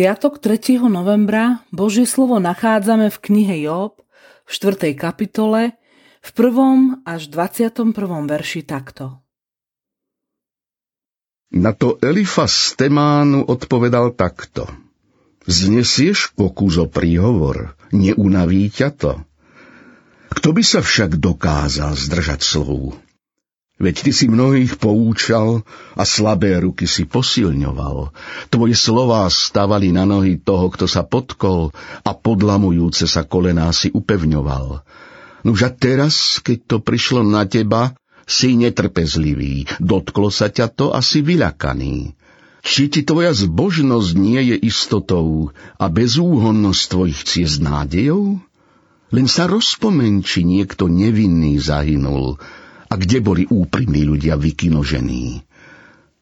piatok 3. novembra Božie slovo nachádzame v knihe Job v 4. kapitole v 1. až 21. verši takto. Na to Elifas Temánu odpovedal takto. Znesieš pokus o príhovor, neunaví ťa to. Kto by sa však dokázal zdržať slov? Veď ty si mnohých poučal a slabé ruky si posilňoval. Tvoje slová stavali na nohy toho, kto sa potkol a podlamujúce sa kolená si upevňoval. Nuž a teraz, keď to prišlo na teba, si netrpezlivý, dotklo sa ťa to a si vyľakaný. Či ti tvoja zbožnosť nie je istotou a bezúhonnosť tvojich ciest nádejou? Len sa rozpomeň, či niekto nevinný zahynul, a kde boli úprimní ľudia vykinožení.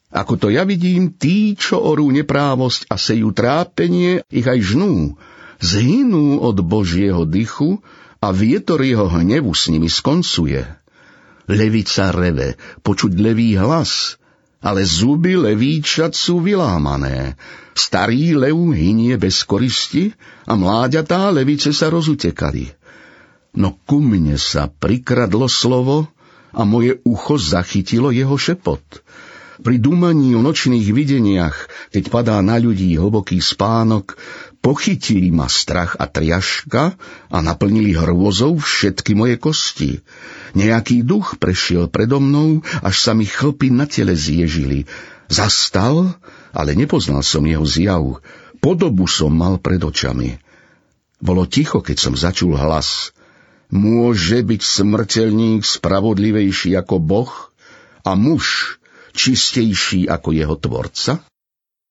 Ako to ja vidím, tí, čo orú neprávosť a sejú trápenie, ich aj žnú, zhynú od Božieho dychu a vietor jeho hnevu s nimi skoncuje. Levica reve, počuť levý hlas, ale zuby levíčat sú vylámané. Starý lev hynie bez koristi a mláďatá levice sa rozutekali. No ku mne sa prikradlo slovo, a moje ucho zachytilo jeho šepot. Pri dúmaní o nočných videniach, keď padá na ľudí hlboký spánok, pochytili ma strach a triaška a naplnili hrôzou všetky moje kosti. Nejaký duch prešiel predo mnou, až sa mi chlpy na tele zježili. Zastal, ale nepoznal som jeho zjav. Podobu som mal pred očami. Bolo ticho, keď som začul hlas. Môže byť smrteľník spravodlivejší ako Boh a muž čistejší ako jeho tvorca?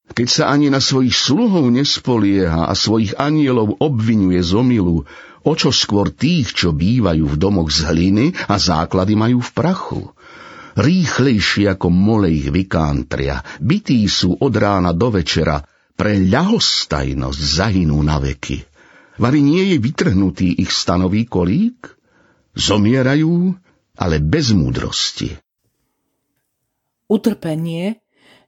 Keď sa ani na svojich sluhov nespolieha a svojich anielov obvinuje z omilu, o čo skôr tých, čo bývajú v domoch z hliny a základy majú v prachu. Rýchlejšie ako molej vykántria, bytí sú od rána do večera, pre ľahostajnosť zahynú na veky. Vary nie je vytrhnutý ich stanový kolík? Zomierajú, ale bez múdrosti. Utrpenie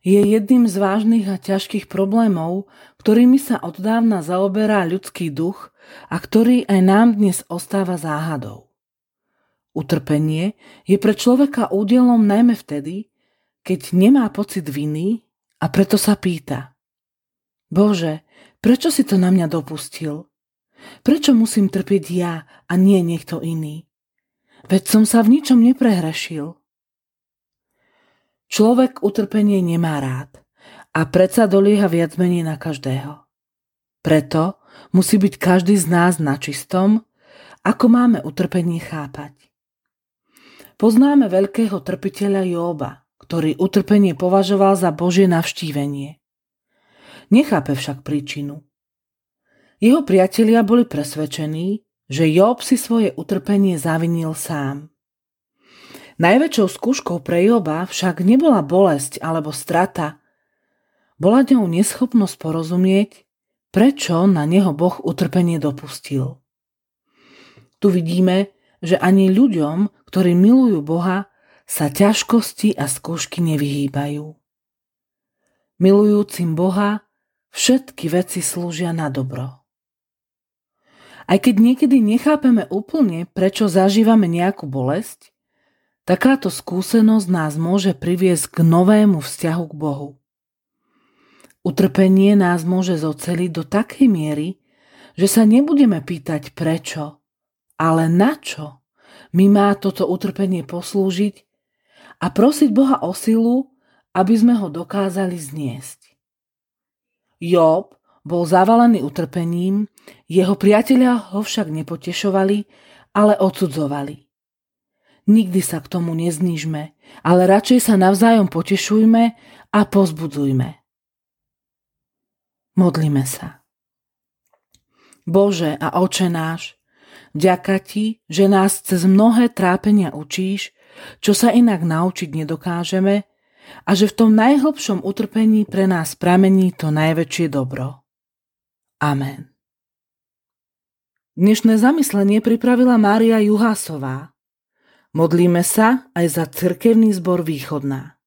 je jedným z vážnych a ťažkých problémov, ktorými sa od dávna zaoberá ľudský duch a ktorý aj nám dnes ostáva záhadou. Utrpenie je pre človeka údelom najmä vtedy, keď nemá pocit viny a preto sa pýta Bože, prečo si to na mňa dopustil? Prečo musím trpieť ja a nie niekto iný? Veď som sa v ničom neprehrešil. Človek utrpenie nemá rád a predsa dolieha viac menej na každého. Preto musí byť každý z nás na čistom, ako máme utrpenie chápať. Poznáme veľkého trpiteľa Jóba, ktorý utrpenie považoval za Božie navštívenie. Nechápe však príčinu. Jeho priatelia boli presvedčení, že Job si svoje utrpenie zavinil sám. Najväčšou skúškou pre Joba však nebola bolesť alebo strata. Bola ňou neschopnosť porozumieť, prečo na neho Boh utrpenie dopustil. Tu vidíme, že ani ľuďom, ktorí milujú Boha, sa ťažkosti a skúšky nevyhýbajú. Milujúcim Boha všetky veci slúžia na dobro. Aj keď niekedy nechápeme úplne, prečo zažívame nejakú bolesť, takáto skúsenosť nás môže priviesť k novému vzťahu k Bohu. Utrpenie nás môže zoceliť do takej miery, že sa nebudeme pýtať prečo, ale na čo mi má toto utrpenie poslúžiť a prosiť Boha o silu, aby sme ho dokázali zniesť. Job bol zavalený utrpením, jeho priatelia ho však nepotešovali, ale odsudzovali. Nikdy sa k tomu neznižme, ale radšej sa navzájom potešujme a pozbudzujme. Modlíme sa. Bože a oče náš, ďaká Ti, že nás cez mnohé trápenia učíš, čo sa inak naučiť nedokážeme a že v tom najhlbšom utrpení pre nás pramení to najväčšie dobro. Amen. Dnešné zamyslenie pripravila Mária Juhásová. Modlíme sa aj za cirkevný zbor Východná.